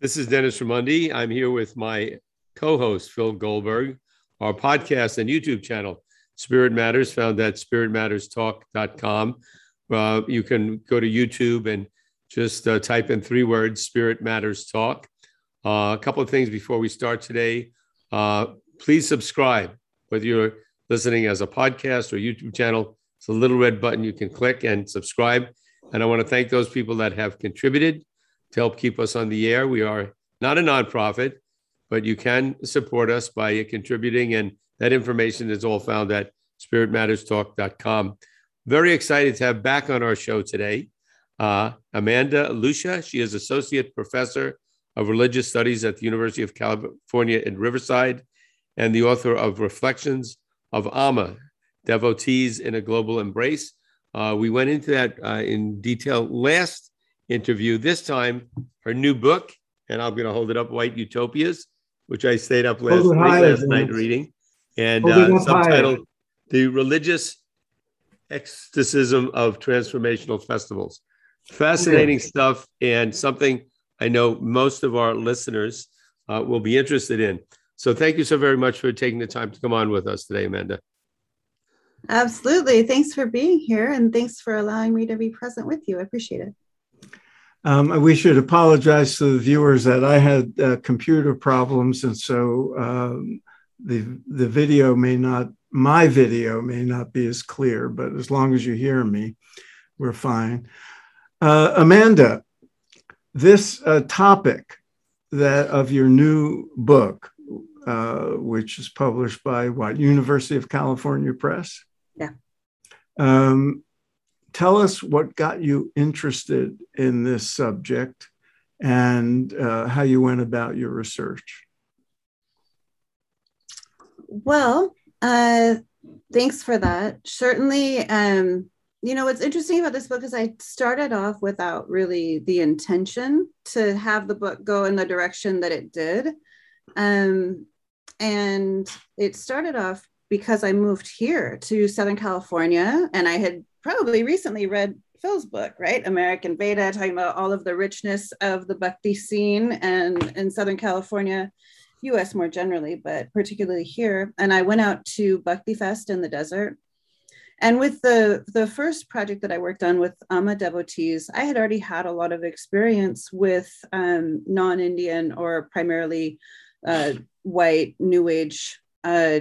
This is Dennis Raimondi. I'm here with my co host, Phil Goldberg. Our podcast and YouTube channel, Spirit Matters, found at spiritmatterstalk.com. Uh, you can go to YouTube and just uh, type in three words Spirit Matters Talk. Uh, a couple of things before we start today. Uh, please subscribe, whether you're listening as a podcast or YouTube channel. It's a little red button you can click and subscribe. And I want to thank those people that have contributed to help keep us on the air. We are not a nonprofit, but you can support us by contributing. And that information is all found at spiritmatterstalk.com. Very excited to have back on our show today uh, Amanda Lucia. She is Associate Professor of Religious Studies at the University of California in Riverside and the author of Reflections of Amma Devotees in a Global Embrace. Uh, we went into that uh, in detail last interview. This time, her new book, and I'm going to hold it up, White Utopias, which I stayed up last, night, last night reading, and uh, subtitled The Religious Exoticism of Transformational Festivals. Fascinating okay. stuff, and something I know most of our listeners uh, will be interested in. So, thank you so very much for taking the time to come on with us today, Amanda. Absolutely. Thanks for being here, and thanks for allowing me to be present with you. I appreciate it. Um, we should apologize to the viewers that I had uh, computer problems, and so um, the the video may not, my video may not be as clear, but as long as you hear me, we're fine. Uh, Amanda, this uh, topic that of your new book, uh, which is published by what University of California Press. Yeah. Um, tell us what got you interested in this subject and uh, how you went about your research. Well, uh, thanks for that. Certainly, um, you know, what's interesting about this book is I started off without really the intention to have the book go in the direction that it did. Um, and it started off because I moved here to Southern California and I had probably recently read Phil's book, right? American Veda, talking about all of the richness of the Bhakti scene and in Southern California, US more generally, but particularly here. And I went out to Bhakti Fest in the desert. And with the, the first project that I worked on with Amma devotees, I had already had a lot of experience with um, non Indian or primarily uh, white New Age uh,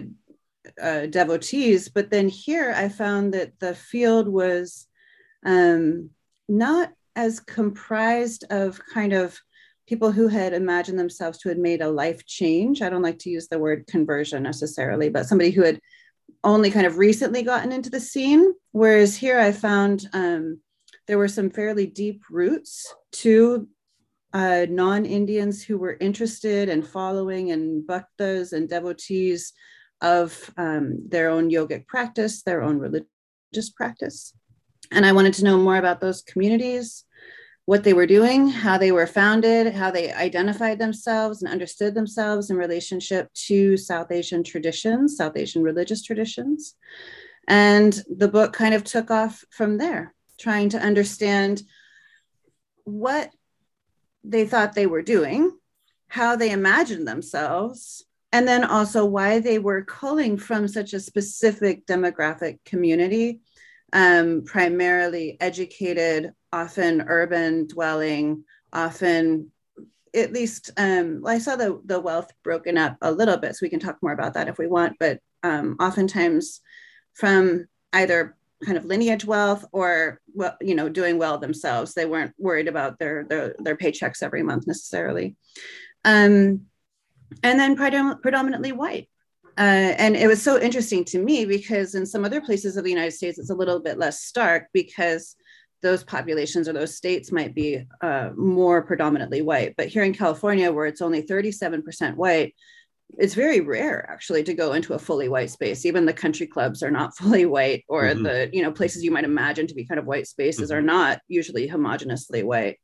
uh, devotees. But then here I found that the field was um, not as comprised of kind of people who had imagined themselves to have made a life change. I don't like to use the word conversion necessarily, but somebody who had only kind of recently gotten into the scene. Whereas here I found um, there were some fairly deep roots to uh, non Indians who were interested in following and bhaktas and devotees of um, their own yogic practice, their own religious practice. And I wanted to know more about those communities, what they were doing, how they were founded, how they identified themselves and understood themselves in relationship to South Asian traditions, South Asian religious traditions. And the book kind of took off from there, trying to understand what they thought they were doing, how they imagined themselves, and then also why they were culling from such a specific demographic community, um, primarily educated, often urban dwelling, often at least um, I saw the the wealth broken up a little bit, so we can talk more about that if we want. But um, oftentimes from either kind of lineage wealth or well, you know, doing well themselves. They weren't worried about their their, their paychecks every month necessarily. Um, and then predom- predominantly white. Uh, and it was so interesting to me because in some other places of the United States, it's a little bit less stark because those populations or those states might be uh, more predominantly white. But here in California, where it's only 37% white, it's very rare actually to go into a fully white space. Even the country clubs are not fully white, or mm-hmm. the you know places you might imagine to be kind of white spaces mm-hmm. are not usually homogeneously white.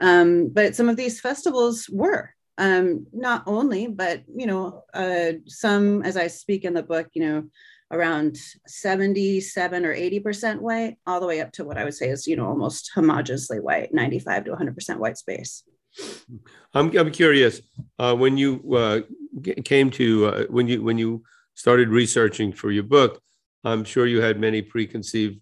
Um, but some of these festivals were, um, not only, but you know, uh, some, as I speak in the book, you know, around 77 or 80 percent white, all the way up to what I would say is, you know, almost homogeneously white, 95 to 100 percent white space. I'm, I'm curious uh, when you uh, came to uh, when you when you started researching for your book. I'm sure you had many preconceived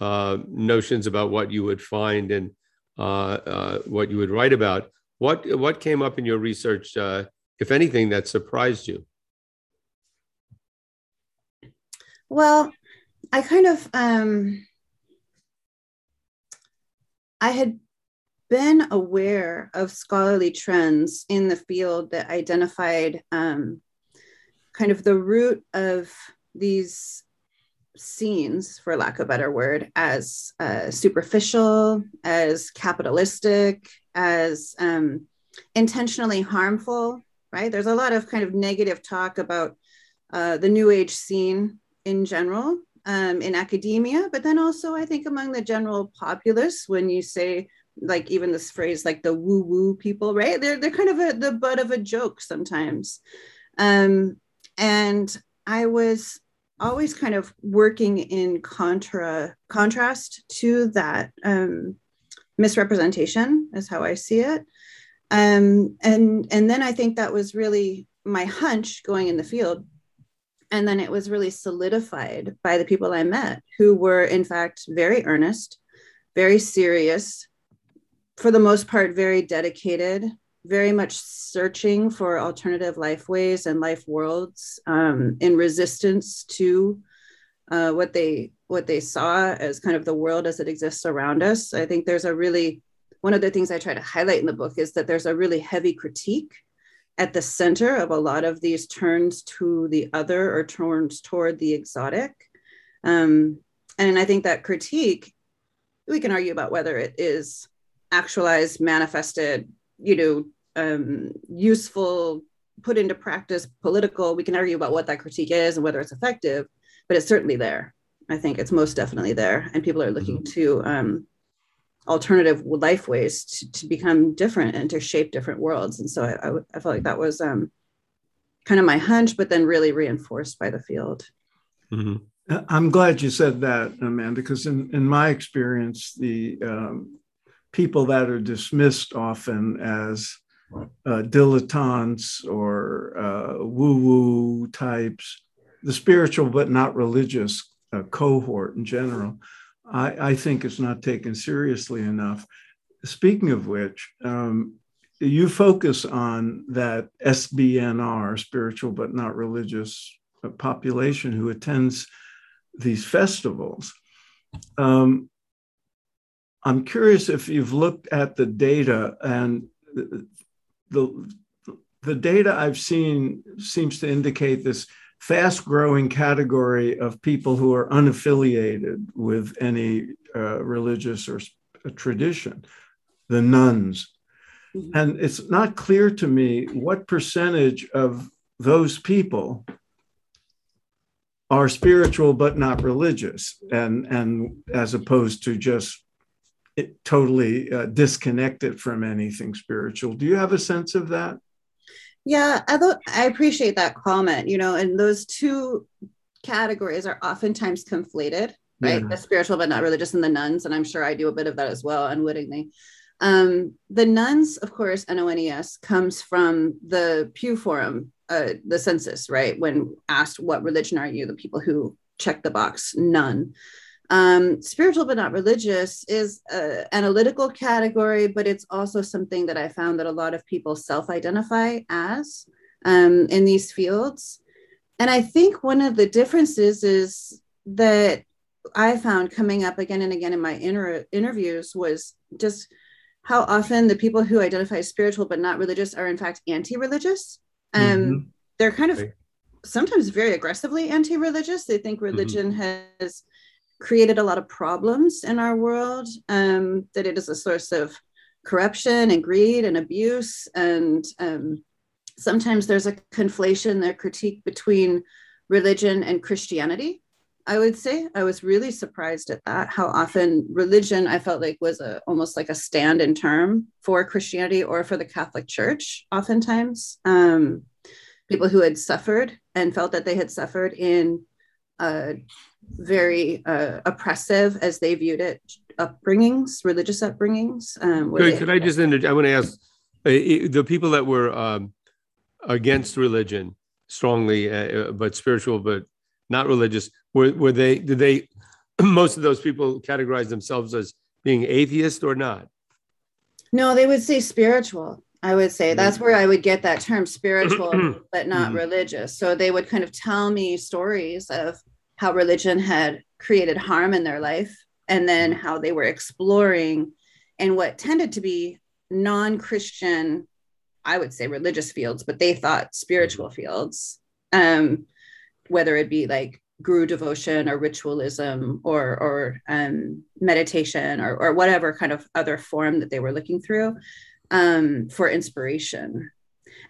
uh, notions about what you would find and uh, uh, what you would write about. What what came up in your research, if anything, that surprised you? Well, I kind of um, I had been aware of scholarly trends in the field that identified um, kind of the root of these scenes, for lack of a better word, as uh, superficial, as capitalistic, as um, intentionally harmful, right? There's a lot of kind of negative talk about uh, the New Age scene in general um, in academia, but then also I think among the general populace, when you say like even this phrase like the woo woo people, right? They're they're kind of a, the butt of a joke sometimes, um, and I was always kind of working in contra contrast to that um, misrepresentation is how I see it. Um, and and then I think that was really my hunch going in the field and then it was really solidified by the people I met who were, in fact, very earnest, very serious, for the most part, very dedicated, very much searching for alternative life ways and life worlds um, in resistance to uh, what they what they saw as kind of the world as it exists around us. I think there's a really one of the things I try to highlight in the book is that there's a really heavy critique at the center of a lot of these turns to the other or turns toward the exotic. Um, and I think that critique, we can argue about whether it is actualized, manifested, you know, um, useful, put into practice, political. We can argue about what that critique is and whether it's effective, but it's certainly there. I think it's most definitely there, and people are looking mm-hmm. to um, alternative life ways to, to become different and to shape different worlds. And so I, I, I felt like that was um, kind of my hunch, but then really reinforced by the field. Mm-hmm. I'm glad you said that, Amanda, because in, in my experience, the um, people that are dismissed often as uh, dilettantes or uh, woo woo types, the spiritual but not religious uh, cohort in general, I, I think is not taken seriously enough. Speaking of which, um, you focus on that SBNR, spiritual but not religious uh, population who attends these festivals. Um, I'm curious if you've looked at the data and the, the, the data I've seen seems to indicate this fast growing category of people who are unaffiliated with any uh, religious or tradition, the nones mm-hmm. and it's not clear to me what percentage of those people are spiritual but not religious, and, and as opposed to just totally uh, disconnected from anything spiritual. Do you have a sense of that? Yeah, I thought I appreciate that comment. You know, and those two categories are oftentimes conflated, right? Yeah. The spiritual but not religious, and the nones, and I'm sure I do a bit of that as well, unwittingly. Um, the nones, of course, N-O-N-E-S, comes from the Pew Forum, uh, the census, right? When asked what religion are you, the people who check the box, none. Um, spiritual but not religious is an analytical category, but it's also something that I found that a lot of people self identify as um, in these fields. And I think one of the differences is that I found coming up again and again in my inter- interviews was just how often the people who identify as spiritual but not religious are in fact anti-religious. Um, mm-hmm. They're kind of sometimes very aggressively anti-religious. They think mm-hmm. religion mm-hmm. has created a lot of problems in our world, um, that it is a source of corruption and greed and abuse. And um, sometimes there's a conflation, their critique between religion and Christianity. I would say I was really surprised at that. How often religion I felt like was a almost like a stand-in term for Christianity or for the Catholic Church. Oftentimes, um, people who had suffered and felt that they had suffered in uh, very uh, oppressive as they viewed it upbringings, religious upbringings. Um, could, could I just interject? I want to ask the people that were um, against religion strongly, uh, but spiritual, but not religious, were were they? Did they? Most of those people categorize themselves as being atheist or not? No, they would say spiritual. I would say that's where I would get that term spiritual, but not mm-hmm. religious. So they would kind of tell me stories of how religion had created harm in their life and then mm-hmm. how they were exploring and what tended to be non Christian, I would say religious fields, but they thought spiritual mm-hmm. fields, um, whether it be like guru devotion or ritualism or, or um, meditation or, or whatever kind of other form that they were looking through um, for inspiration.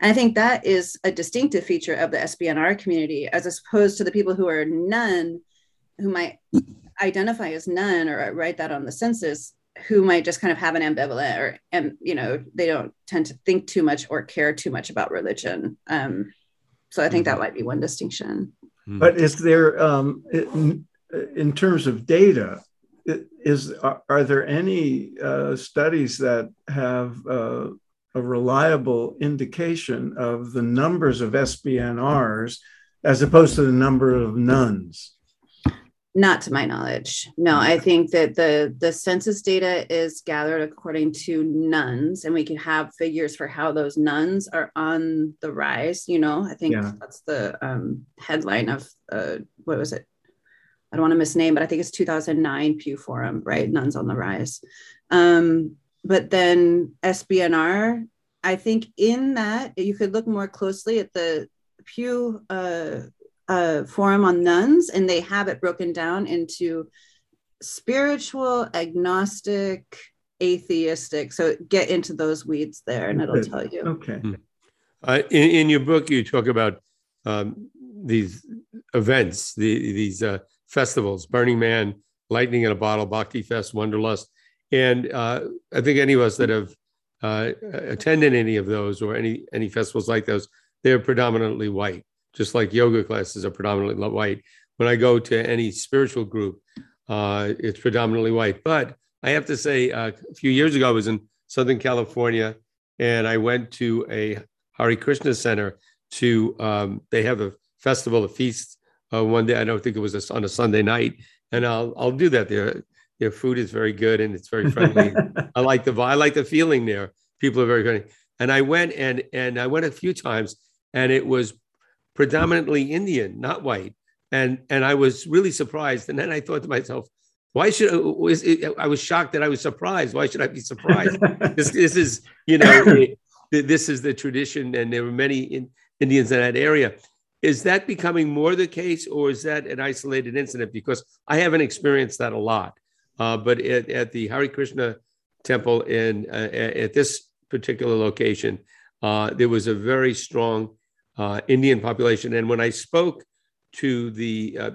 And I think that is a distinctive feature of the SBNR community, as opposed to the people who are none, who might identify as none or write that on the census, who might just kind of have an ambivalent or, and you know, they don't tend to think too much or care too much about religion. Um, so I think that mm-hmm. might be one distinction. Hmm. But is there, um, in, in terms of data, is are, are there any uh, studies that have uh, a reliable indication of the numbers of SBNRs as opposed to the number of nones? Not to my knowledge. No, I think that the the census data is gathered according to nones, and we can have figures for how those nones are on the rise. You know, I think yeah. that's the um, headline of uh, what was it? I don't want to misname, but I think it's 2009 Pew Forum, right? Nones on the rise. Um, but then SBNR, I think in that you could look more closely at the Pew uh, uh, forum on Nones, and they have it broken down into spiritual, agnostic, atheistic. So get into those weeds there, and it'll tell you. Okay. Hmm. Uh, in, in your book, you talk about um, these events, the, these uh, festivals, Burning Man, Lightning in a Bottle, Bhakti Fest, Wanderlust. And uh, I think any of us that have uh, attended any of those or any any festivals like those, they're predominantly white just like yoga classes are predominantly white. When I go to any spiritual group, uh, it's predominantly white. But I have to say, uh, a few years ago, I was in Southern California and I went to a Hare Krishna center to, um, they have a festival, a feast uh, one day. I don't think it was a, on a Sunday night. And I'll, I'll do that there. Their food is very good and it's very friendly. I like the I like the feeling there. People are very friendly. And I went and and I went a few times, and it was predominantly Indian, not white. And and I was really surprised. And then I thought to myself, why should was it, I was shocked that I was surprised. Why should I be surprised? this this is you know this is the tradition, and there were many in, Indians in that area. Is that becoming more the case, or is that an isolated incident? Because I haven't experienced that a lot. Uh, but at, at, the Hare Krishna temple in uh, at this particular location, uh, there was a very strong uh, Indian population. And when I spoke to the, uh,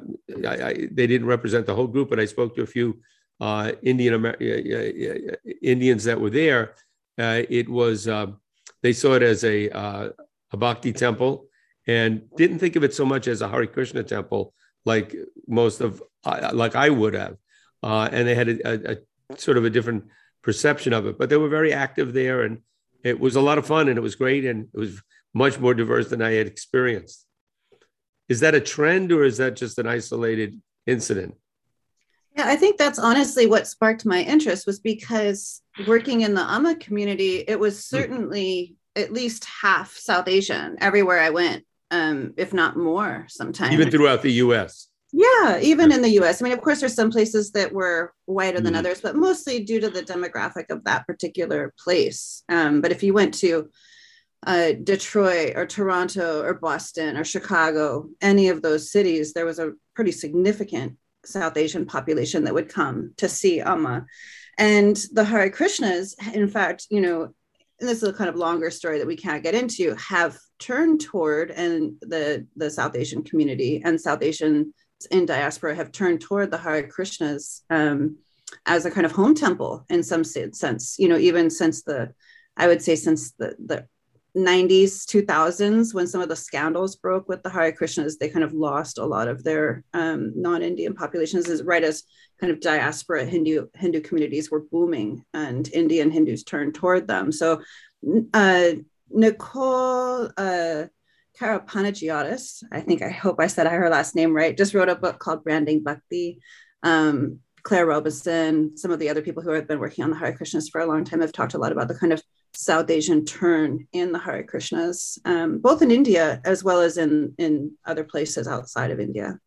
I, I, they didn't represent the whole group, but I spoke to a few uh, Indian Amer- Indians that were there. It was um, they saw it as a a bhakti temple and didn't think of it so much as a Hare Krishna temple, like most of uh, like I would have. and they had a, a, a sort of a different perception of it, but they were very active there, and it was a lot of fun, and it was great, and it was much more diverse than I had experienced. Is that a trend or is that just an isolated incident? Yeah, I think that's honestly what sparked my interest was because working in the Amma community, it was hmm. certainly mm. at least half South Asian everywhere I went, um, if not more sometimes. Even throughout the US. Yeah, even in the US. I mean, of course, there's some places that were whiter than mm. others, but mostly due to the demographic of that particular place. Um, but if you went to uh, Detroit or Toronto or Boston or Chicago, any of those cities, there was a pretty significant South Asian population that would come to see Amma. And the Hare Krishnas, in fact, you know, and this is a kind of longer story that we can't get into, have turned toward and the, the South Asian community and South Asians in diaspora have turned toward the Hare Krishnas um, as a kind of home temple in some sense, you know, even since the, I would say since the, the 90s 2000s when some of the scandals broke with the hare krishnas they kind of lost a lot of their um, non-indian populations as right as kind of diaspora hindu hindu communities were booming and indian hindus turned toward them. So uh, Nicole uh, Karapanagiotis, I think I hope I said her last name right, just wrote a book called Branding Bhakti. Um, Claire Robinson, some of the other people who have been working on the Hare Krishnas for a long time have talked a lot about the kind of South Asian turn in the Hare Krishnas, um, both in India as well as in, in other places outside of India.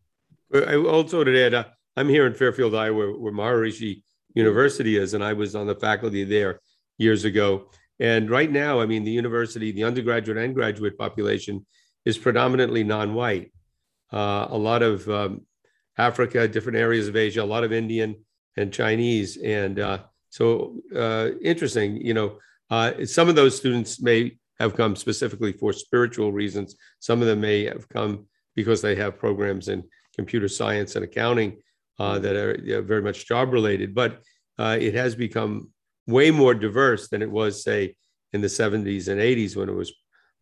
I also to add, uh, I'm here in Fairfield, Iowa, where Maharishi University is, and I was on the faculty there years ago. And right now, I mean, the university, the undergraduate and graduate population is predominantly non-white. Uh, a lot of um, Africa, different areas of Asia, a lot of Indian and Chinese, and uh, so uh, interesting. You know, uh, some of those students may have come specifically for spiritual reasons. Some of them may have come because they have programs in computer science and accounting uh, that are very much job related. But uh, it has become way more diverse than it was, say, in the 70s and 80s when it was,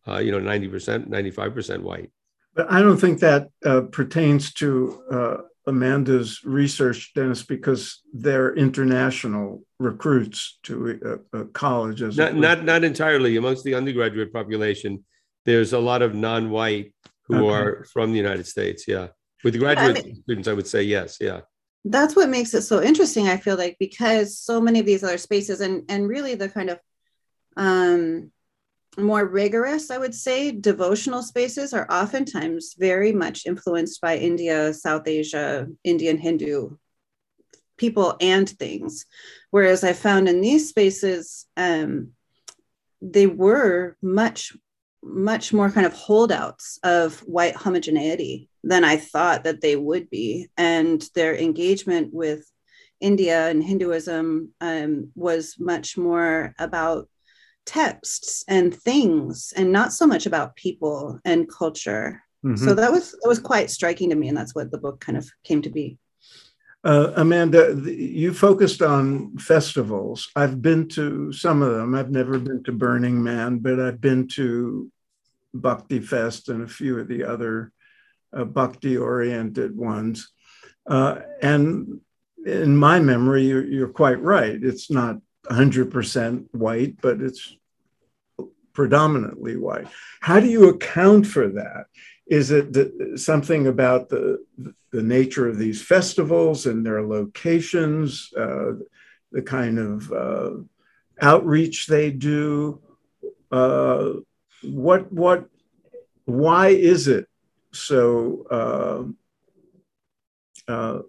uh, you know, 90%, 95% white. But I don't think that uh, pertains to uh, Amanda's research, Dennis, because they're international recruits to a, a college. As not, not, not entirely. Amongst the undergraduate population, there's a lot of non-white who okay. are from the United States. Yeah, with the graduate yeah, I mean, students, I would say yes. Yeah, that's what makes it so interesting. I feel like because so many of these other spaces, and and really the kind of um, more rigorous, I would say, devotional spaces are oftentimes very much influenced by India, South Asia, Indian Hindu people and things. Whereas I found in these spaces, um, they were much, much more kind of holdouts of white homogeneity than I thought that they would be. And their engagement with India and Hinduism um, was much more about texts and things and not so much about people and culture mm-hmm. so that was that was quite striking to me and that's what the book kind of came to be uh, amanda you focused on festivals i've been to some of them i've never been to burning man but i've been to bhakti fest and a few of the other uh, bhakti oriented ones uh, and in my memory you're, you're quite right it's not 100% white, but it's predominantly white. How do you account for that? Is it the, something about the, the nature of these festivals and their locations, uh, the kind of uh, outreach they do? Uh, what, what, why is it so? Uh, uh,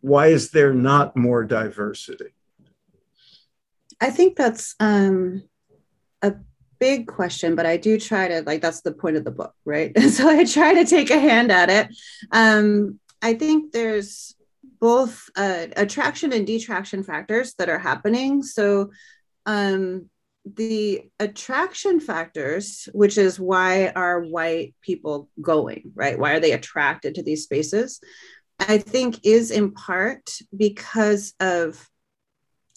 why is there not more diversity? I think that's um, a big question, but I do try to like that's the point of the book, right? So I try to take a hand at it. Um, I think there's both uh, attraction and detraction factors that are happening. So um, the attraction factors, which is why are white people going, right? Why are they attracted to these spaces? I think is in part because of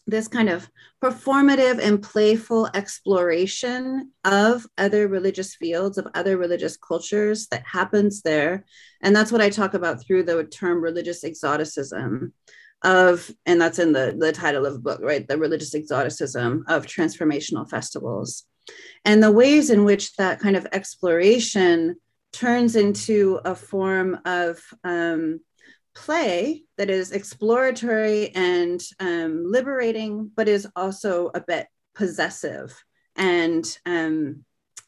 this kind of performative and playful exploration of other religious fields, of other religious cultures that happens there. And that's what I talk about through the term religious exoticism of, and that's in the, the title of the book, right? The religious exoticism of transformational festivals. And the ways in which that kind of exploration turns into a form of um, play that is exploratory and um, liberating, but is also a bit possessive and um,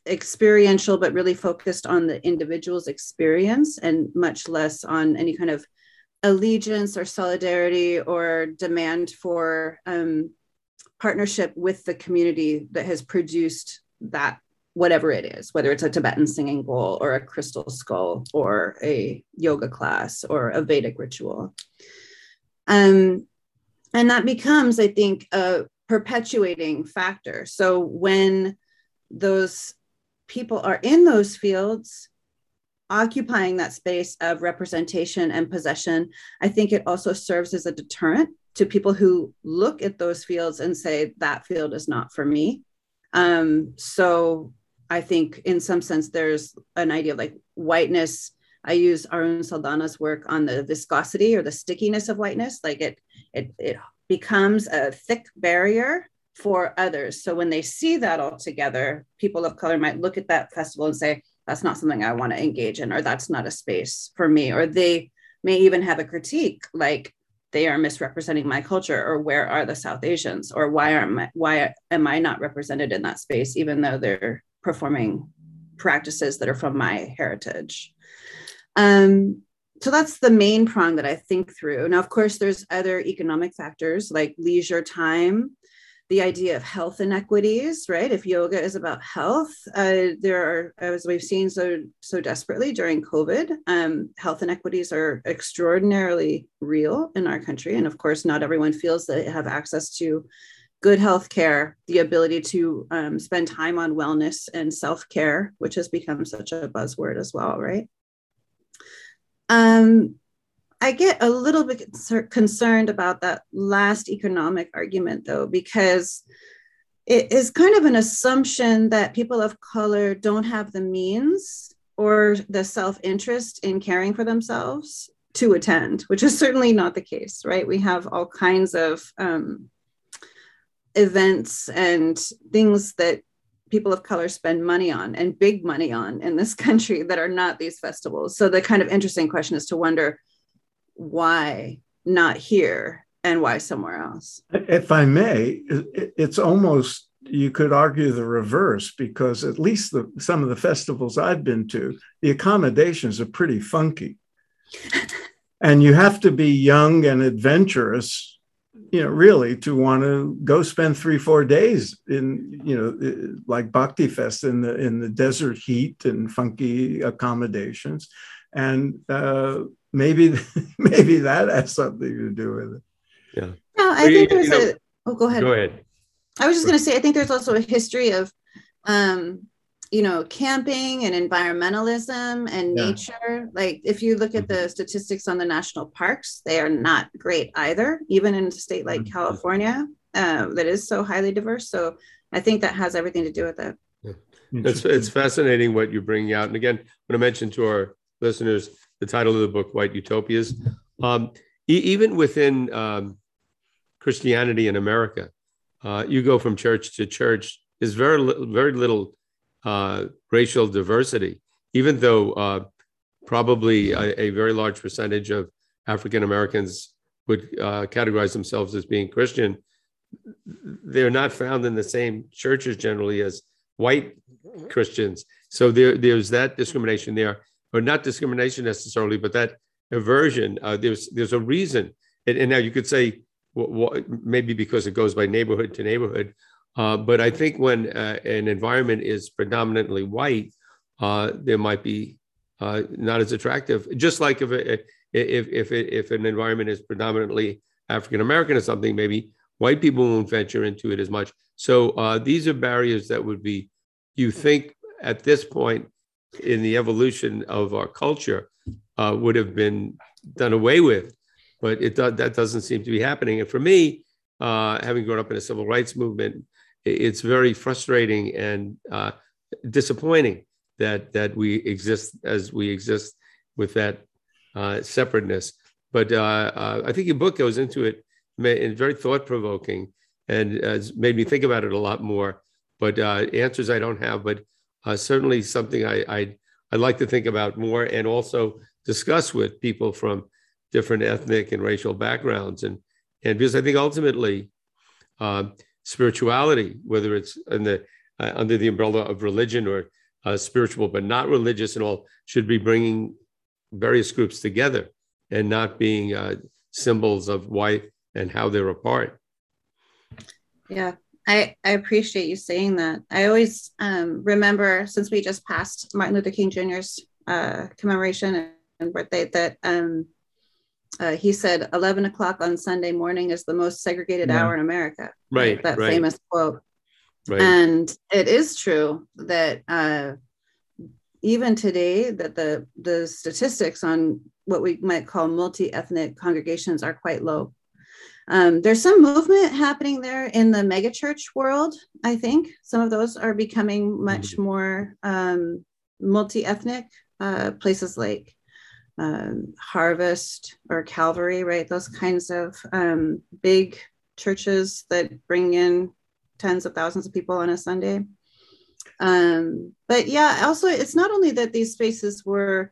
experiential, but really focused on the individual's experience and much less on any kind of allegiance or solidarity or demand for um, partnership with the community that has produced that whatever it is, whether it's a Tibetan singing bowl or a crystal skull or a yoga class or a Vedic ritual. Um, and that becomes, I think, a perpetuating factor. So when those people are in those fields, occupying that space of representation and possession, I think it also serves as a deterrent to people who look at those fields and say, that field is not for me. Um, so I think in some sense there's an idea of like whiteness. I use Arun Saldanha's work on the viscosity or the stickiness of whiteness. Like it, it, it becomes a thick barrier for others. So when they see that all together, people of color might look at that festival and say, that's not something I want to engage in, or that's not a space for me. Or they may even have a critique like they are misrepresenting my culture, or where are the South Asians, or why aren't why am I not represented in that space, even though they're performing practices that are from my heritage. Um, so that's the main prong that I think through. Now, of course, there's other economic factors like leisure time, the idea of health inequities, right? If yoga is about health, uh, there are, as we've seen so so desperately during COVID, um, health inequities are extraordinarily real in our country, and of course, not everyone feels that they have access to good health care, the ability to um, spend time on wellness and self care, which has become such a buzzword as well, right? Um, I get a little bit concerned about that last economic argument, though, because it is kind of an assumption that people of color don't have the means or the self interest in caring for themselves to attend, which is certainly not the case, right? We have all kinds of um, events and things that people of color spend money on and big money on in this country that are not these festivals. So the kind of interesting question is to wonder why not here and why somewhere else? If I may, it's almost you could argue the reverse because at least the, some of the festivals I've been to, the accommodations are pretty funky. and you have to be young and adventurous, you know, really to want to go spend three, four days in, you know, like Bhakti Fest in the in the desert heat and funky accommodations. And uh, maybe maybe that has something to do with it. Yeah. No, I think there's a. Oh, go ahead. Go ahead. I was just going to say, I think there's also a history of, um, you know, camping and environmentalism and yeah. nature. Like, if you look at the mm-hmm. statistics on the national parks, they are not great either, even in a state like mm-hmm. California uh, that is so highly diverse. So I think that has everything to do with it. Yeah. It's, it's fascinating what you're bringing out. And again, when to mention to our listeners, the title of the book, White Utopias. Um, e- even within um, Christianity in America, uh, you go from church to church. There's very li- very little uh, racial diversity, even though uh, probably a, a, very large percentage of African Americans would uh, categorize themselves as being Christian. They're not found in the same churches generally as white Christians. So there, there's that discrimination there or not discrimination necessarily, but that aversion. Uh, there's there's a reason, and, and now you could say well, maybe because it goes by neighborhood to neighborhood, uh, but I think when uh, an environment is predominantly white, uh, there might be uh, not as attractive. Just like if it, if if it, if an environment is predominantly African American or something, maybe white people won't venture into it as much. So uh, these are barriers that would be, you think, at this point in the evolution of our culture uh, would have been done away with, but it that doesn't seem to be happening. And for me, uh, having grown up in a civil rights movement, it's very frustrating and uh, disappointing that that we exist as we exist with that uh, separateness. But uh, uh, I think your book goes into it, and very thought provoking, and has made me think about it a lot more. But answers I don't have, but uh, certainly something I, I I'd like to think about more and also discuss with people from different ethnic and racial backgrounds and and because I think ultimately uh, spirituality, whether it's in the uh, under the umbrella of religion or uh, spiritual but not religious and all, should be bringing various groups together and not being uh, symbols of why and how they're apart. Yeah, I, I appreciate you saying that. I always um, remember since we just passed Martin Luther King Jr.'s uh, commemoration and birthday that um, uh, he said 11 o'clock on Sunday morning is the most segregated yeah. hour in America. Right. That right. famous quote. Right. And it is true that uh, even today that the the statistics on what we might call multi-ethnic congregations are quite low. Um, there's some movement happening there in the megachurch world. I think some of those are becoming much mm-hmm. more um, multi-ethnic. Uh, places like um, Harvest or Calvary, right? Those kinds of um, big churches that bring in tens of thousands of people on a Sunday. Um, but yeah, also it's not only that these spaces were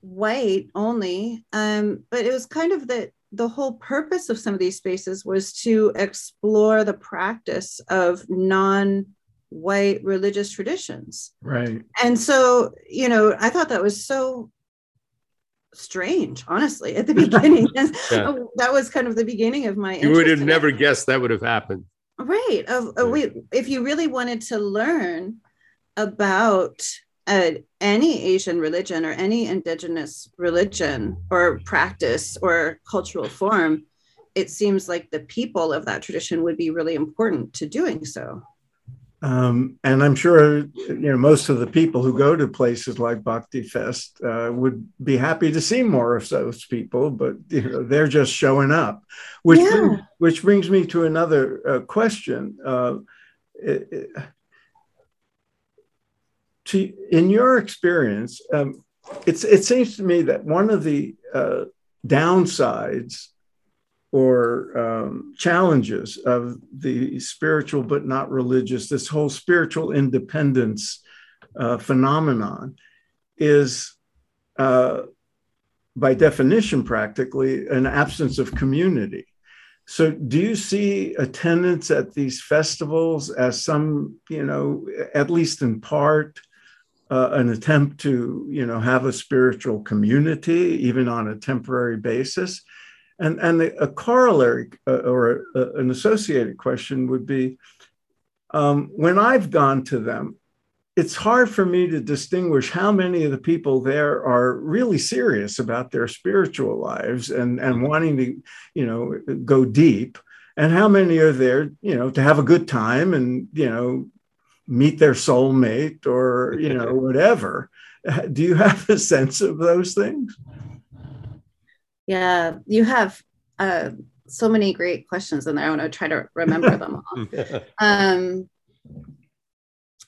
white only, um, but it was kind of that the whole purpose of some of these spaces was to explore the practice of non white religious traditions. Right. And so, you know, I thought that was so strange, honestly, at the beginning. yeah. That was kind of the beginning of my You would have never it. guessed that would have happened. Right. Of, we, if you really wanted to learn about uh, any Asian religion or any indigenous religion or practice or cultural form, it seems like the people of that tradition would be really important to doing so. Um, and I'm sure you know most of the people who go to places like Bhakti Fest uh, would be happy to see more of those people, but you know they're just showing up, which yeah. brings, which brings me to another uh, question. Uh, it, to, in your experience, um, it's it seems to me that one of the uh, downsides or um, challenges of the spiritual but not religious, this whole spiritual independence uh, phenomenon is, uh, by definition, practically an absence of community. So, do you see attendance at these festivals as some, you know, at least in part, uh, an attempt to, you know, have a spiritual community, even on a temporary basis? And, and the, a corollary uh, or a, an associated question would be um, when I've gone to them, it's hard for me to distinguish how many of the people there are really serious about their spiritual lives and, and wanting to, you know, go deep, and how many are there, you know, to have a good time and, you know, meet their soulmate or, you know, whatever. Do you have a sense of those things? Yeah, you have uh, so many great questions in there. I want to try to remember them all. Um,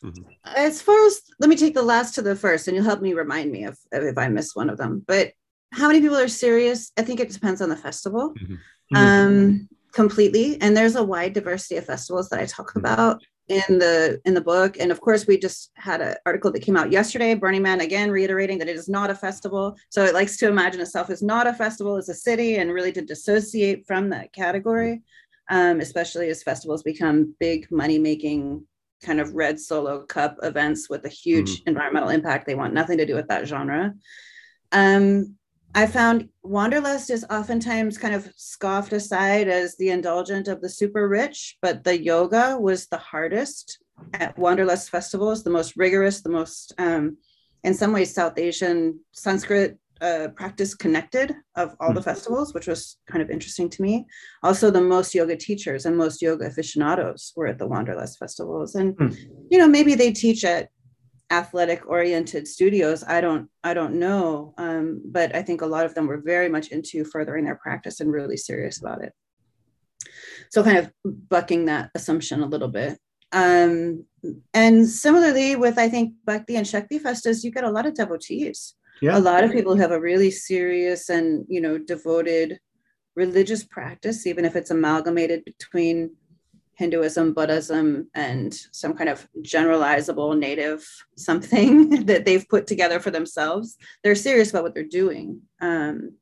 mm-hmm. As far as, let me take the last to the first, and you'll help me remind me if, if I miss one of them. But how many people are serious? I think it depends on the festival. Mm-hmm. Um, completely and there's a wide diversity of festivals that i talk mm-hmm. about in the in the book. And of course we just had an article that came out yesterday burning man again reiterating that it is not a festival. So it likes to imagine itself as not a festival as a city and really to dissociate from that category um, especially as festivals become big money making kind of red solo cup events with a huge mm-hmm. environmental impact. They want nothing to do with that genre. Um, I found Wanderlust is oftentimes kind of scoffed aside as the indulgent of the super rich, but the yoga was the hardest at Wanderlust festivals, the most rigorous, the most, um, in some ways, South Asian Sanskrit uh, practice connected of all the hmm. festivals, which was kind of interesting to me. Also, the most yoga teachers and most yoga aficionados were at the Wanderlust festivals. And, mm. you know, maybe they teach at athletic oriented studios i don't i don't know um, but i think a lot of them were very much into furthering their practice and really serious about it. So kind of bucking that assumption a little bit. Um, and similarly with i think bhakti and shakti festas you get a lot of devotees. Yeah. a lot of people who have a really serious and you know devoted religious practice even if it's amalgamated between Hinduism, Buddhism, and some kind of generalizable native something that they've put together for themselves. They're serious about what they're doing. Um,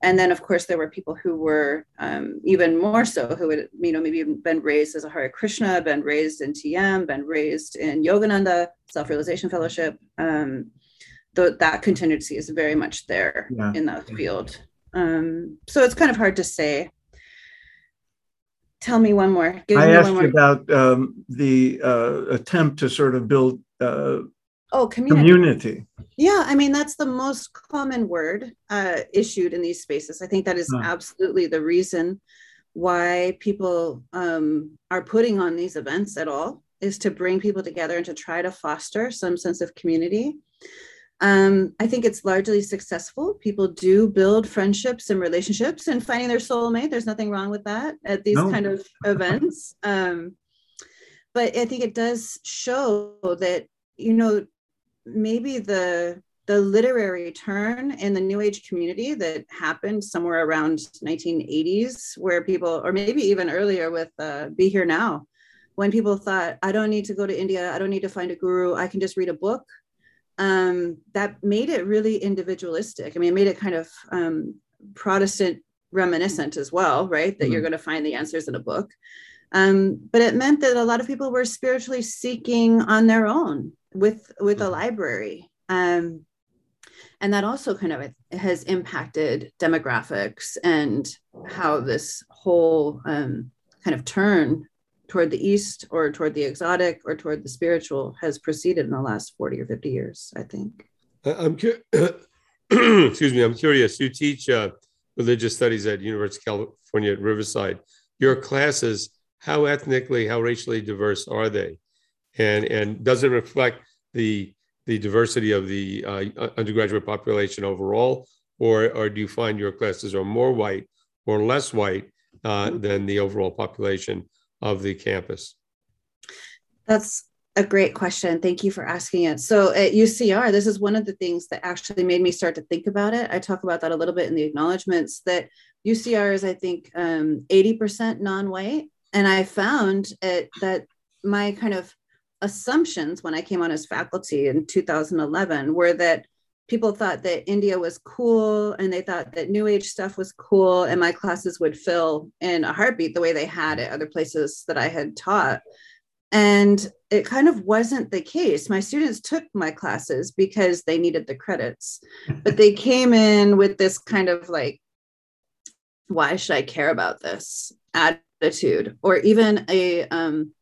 and then, of course, there were people who were um, even more so, who had, you know, maybe been raised as a Hare Krishna, been raised in TM, been raised in Yogananda, Self Realization Fellowship. Um, th- that contingency is very much there yeah. in that field. Um, so it's kind of hard to say tell me one more. Give I asked you about um, the uh, attempt to sort of build uh, oh community. community. Yeah, I mean that's the most common word uh, issued in these spaces. I think that is huh. absolutely the reason why people um, are putting on these events at all is to bring people together and to try to foster some sense of community. Um, I think it's largely successful. People do build friendships and relationships and finding their soulmate. There's nothing wrong with that at these no. kind of events. Um, but I think it does show that, you know, maybe the the literary turn in the new age community that happened somewhere around 1980s where people or maybe even earlier with uh, be here now when people thought i don't need to go to india i don't need to find a guru i can just read a book um, that made it really individualistic i mean it made it kind of um, protestant reminiscent as well right that mm-hmm. you're going to find the answers in a book um, but it meant that a lot of people were spiritually seeking on their own with with a mm-hmm. library um, and that also kind of has impacted demographics and how this whole um, kind of turn toward the east or toward the exotic or toward the spiritual has proceeded in the last 40 or 50 years i think. I'm cu- excuse me i'm curious. You teach uh, religious studies at university of california at riverside. Your classes how ethnically how racially diverse are they? And and does it reflect the the diversity of the uh, undergraduate population overall, or, or do you find your classes are more white or less white uh, than the overall population of the campus? That's a great question. Thank you for asking it. So at UCR, this is one of the things that actually made me start to think about it. I talk about that a little bit in the acknowledgments that UCR is, I think, um, 80% non white. And I found it, that my kind of assumptions when I came on as faculty in 2011 were that people thought that India was cool and they thought that New Age stuff was cool, and my classes would fill in a heartbeat the way they had at other places that I had taught. And it kind of wasn't the case. My students took my classes because they needed the credits, but they came in with this kind of like, why should I care about this attitude? Or even a, um,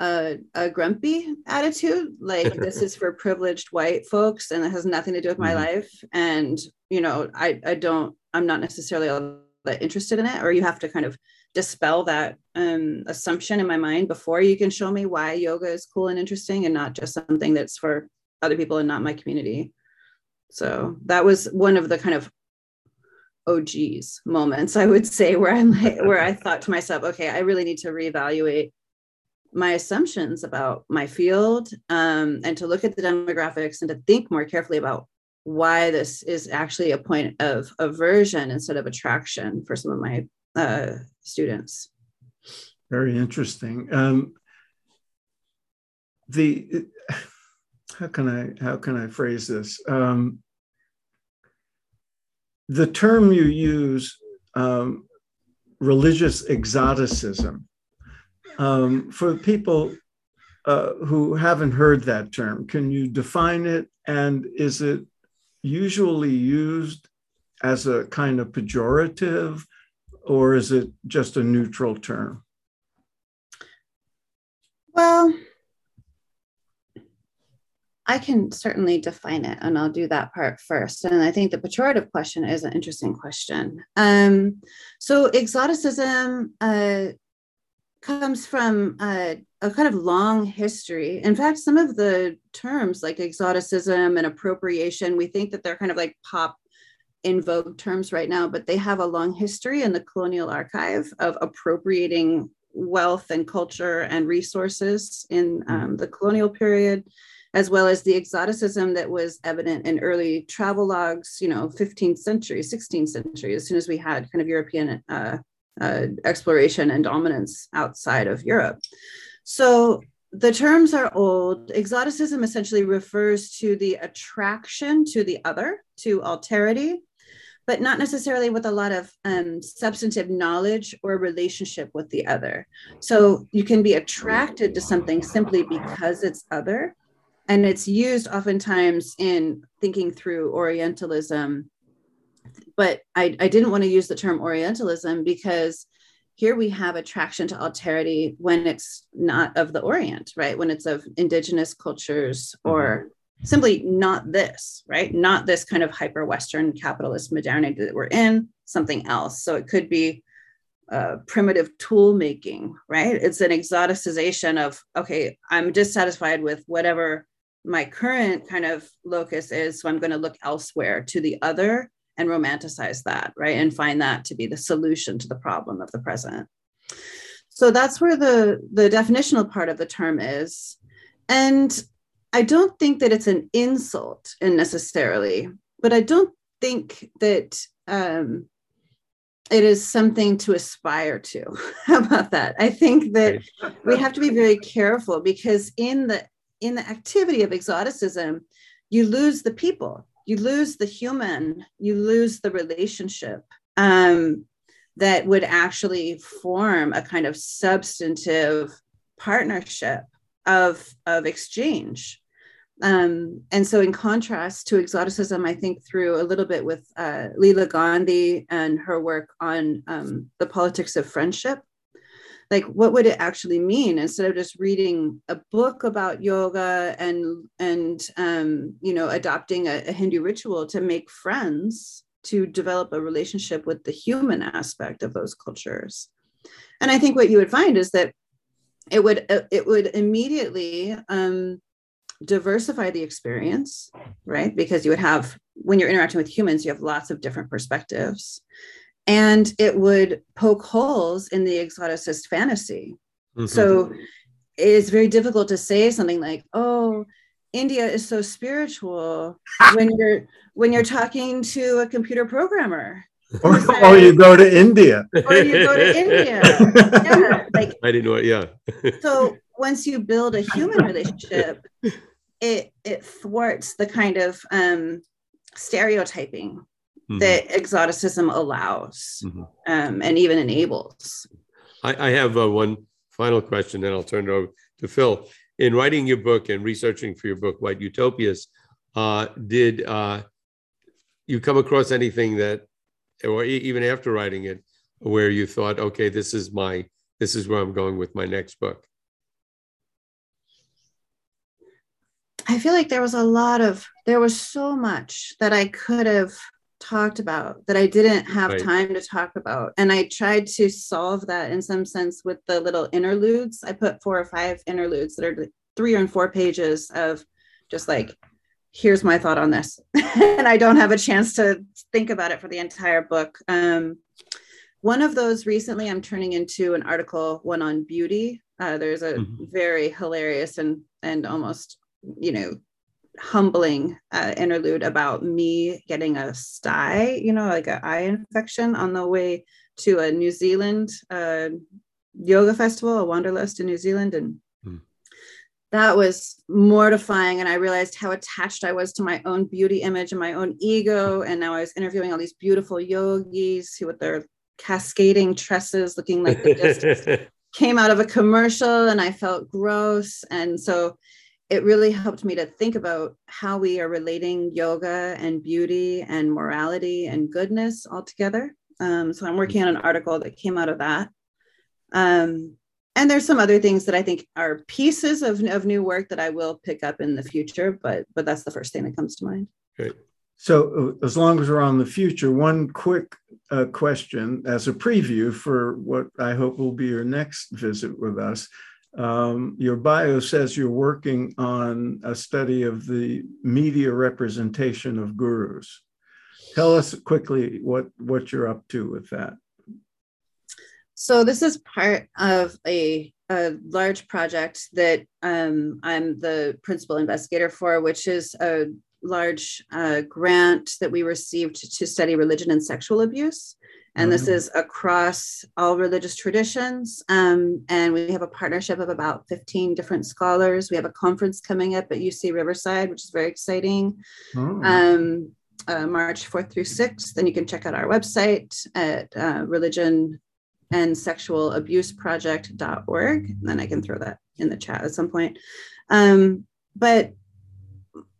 a, a grumpy attitude like this is for privileged white folks and it has nothing to do with my mm-hmm. life and you know i i don't i'm not necessarily all that interested in it or you have to kind of dispel that um, assumption in my mind before you can show me why yoga is cool and interesting and not just something that's for other people and not my community so that was one of the kind of oh geez moments i would say where i'm like where i thought to myself okay i really need to reevaluate my assumptions about my field um, and to look at the demographics and to think more carefully about why this is actually a point of aversion instead of attraction for some of my uh, students. Very interesting. Um, the how can I how can I phrase this? Um, the term you use, um, religious exoticism, um, for people uh, who haven't heard that term, can you define it? And is it usually used as a kind of pejorative, or is it just a neutral term? Well, I can certainly define it, and I'll do that part first. And I think the pejorative question is an interesting question. Um, so, exoticism uh, comes from a, a, kind of long history. In fact, some of the terms like exoticism and appropriation, we think that they're kind of like pop in vogue terms right now, but they have a long history in the colonial archive of appropriating wealth and culture and resources in mm-hmm. um, the colonial period as well as the exoticism that was evident in early travel logs, you know, 15th century, 16th century, as soon as we had kind of European uh, uh, exploration and dominance outside of Europe. So the terms are old. Exoticism essentially refers to the attraction to the other, to alterity, but not necessarily with a lot of um, substantive knowledge or relationship with the other. So you can be attracted to something simply because it's other. And it's used oftentimes in thinking through Orientalism but I, I didn't want to use the term Orientalism because here we have attraction to alterity when it's not of the Orient, right? When it's of indigenous cultures or mm-hmm. simply not this, right? Not this kind of hyper Western capitalist modernity that we're in, something else. So it could be uh, primitive tool making, right? It's an exoticization of, okay, I'm dissatisfied with whatever my current kind of locus is. So I'm going to look elsewhere to the other and romanticize that, right? And find that to be the solution to the problem of the present. So that's where the, the definitional part of the term is. And I don't think that it's an insult and necessarily, but I don't think that um, it is something to aspire to. How about that? I think that we have to be very careful because in the in the activity of exoticism, you lose the people, you lose the human, you lose the relationship um, that would actually form a kind of substantive partnership of of exchange. Um, and so in contrast to exoticism i think through a little bit with uh, leela gandhi and her work on um, the politics of friendship like what would it actually mean? Instead of just reading a book about yoga and and um, you know adopting a, a hindu ritual to make friends to develop a relationship with the human aspect of those cultures. And i think what you would find is that it would uh, it would immediately um, diversify the experience right? Because you would have when you're interacting with humans you have lots of different perspectives and it would poke holes in the exoticist fantasy mm-hmm. so it's very difficult to say something like oh india is so spiritual when you're when you're talking to a computer programmer or, or you go to India. Or you go to India. Yeah, like I didn't know it. Yeah. so once you build a human relationship, it it thwarts the kind of um, stereotyping mm-hmm. that exoticism allows mm-hmm. um, and even enables. I, I have uh, one final question, and I'll turn it over to Phil. In writing your book and researching for your book, White Utopias, uh, did uh, you come across anything that or even after writing it, where you thought, okay, this is my, this is where I'm going with my next book? I feel like there was a lot of, there was so much that I could have talked about that I didn't have right. time to talk about. And I tried to solve that in some sense with the little interludes. I put four or five interludes that are three and four pages of just like here's my thought on this and i don't have a chance to think about it for the entire book um, one of those recently i'm turning into an article one on beauty uh, there's a mm-hmm. very hilarious and and almost you know humbling uh, interlude about me getting a sty you know like an eye infection on the way to a new zealand uh, yoga festival a wanderlust in new zealand. And that was mortifying. And i realized how attached i was to my own beauty image and my own ego. And now i was interviewing all these beautiful yogis who with their cascading tresses looking like they just came out of a commercial. And i felt gross. And so it really helped me to think about how we are relating yoga and beauty and morality and goodness all together um, so i'm working on an article that came out of that um, and there's some other things that I think are pieces of, of new work that I will pick up in the future, but but that's the first thing that comes to mind. Great. So, uh, as long as we're on the future, one quick uh, question as a preview for what I hope will be your next visit with us. Um, your bio says you're working on a study of the media representation of gurus. Tell us quickly what, what you're up to with that. So this is part of a, a large project that um, I'm the principal investigator for, which is a large uh, grant that we received to study religion and sexual abuse. And this is across all religious traditions. Um, and we have a partnership of about 15 different scholars. We have a conference coming up at UC Riverside, which is very exciting. Oh. Um, uh, March 4th through 6th. Then you can check out our website at uh, religion and sexual abuse project.org. And then I can throw that in the chat at some point. Um, but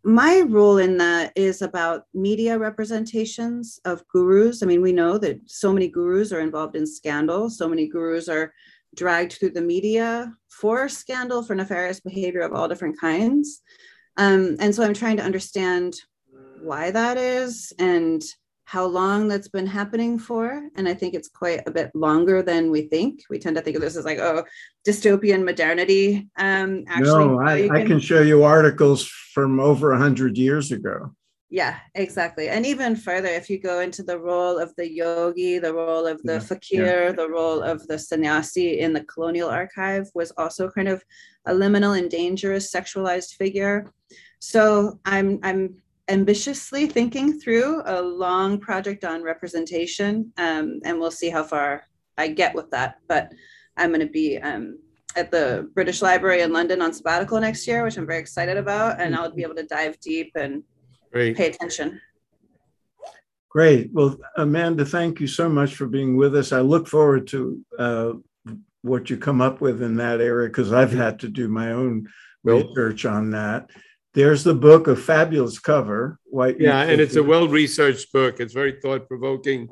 my role in that is about media representations of gurus. I mean, we know that so many gurus are involved in scandal, so many gurus are dragged through the media for scandal, for nefarious behavior of all different kinds. Um, and so I'm trying to understand why that is and how long that's been happening for. And I think it's quite a bit longer than we think. We tend to think of this as like, oh, dystopian modernity. Um, actually, no, I, can... I can show you articles from over 100 years ago. yeah, exactly. And even further, if you go into the role of the yogi, the role of the yeah, fakir, yeah. the role of the sannyasi in the colonial archive was also kind of a liminal and dangerous sexualized figure. So I'm I'm ambitiously thinking through a long project on representation, um, and we'll see how far I get with that. But I'm going to be um, at the British Library in London on sabbatical next year, which I'm very excited about, and I'll be able to dive deep and Great. pay attention. Great. Well, Amanda, thank you so much for being with us. I look forward to uh, what you come up with in that area because I've had to do my own research on that. There's the book, a fabulous cover. White yeah, and it's a well-researched book. It's very thought-provoking,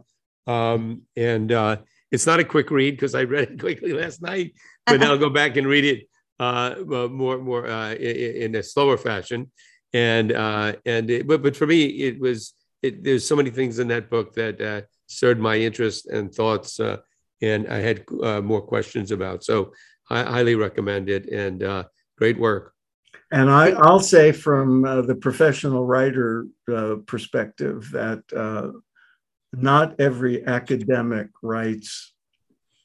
um, and uh, it's not a quick read because I read it quickly last night, but I'll go back and read it uh, more more uh, in, a slower fashion. And uh, and it, but but for me, it was it, there's so many things in that book that uh, stirred my interest and thoughts, uh, and I had uh, more questions about. So I highly recommend it, and great work. And I, will say from uh, the professional writer uh, perspective that uh, not every academic writes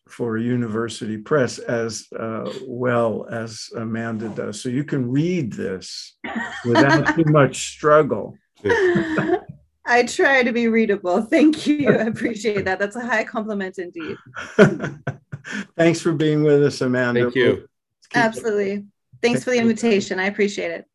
for a university press as uh, well as Amanda does. So you can read this without too much struggle. I try to be readable. Thank you. I appreciate that. That's a high compliment indeed. Thanks for being with us, Amanda. Thank you. Absolutely. Thanks for the invitation. I appreciate it.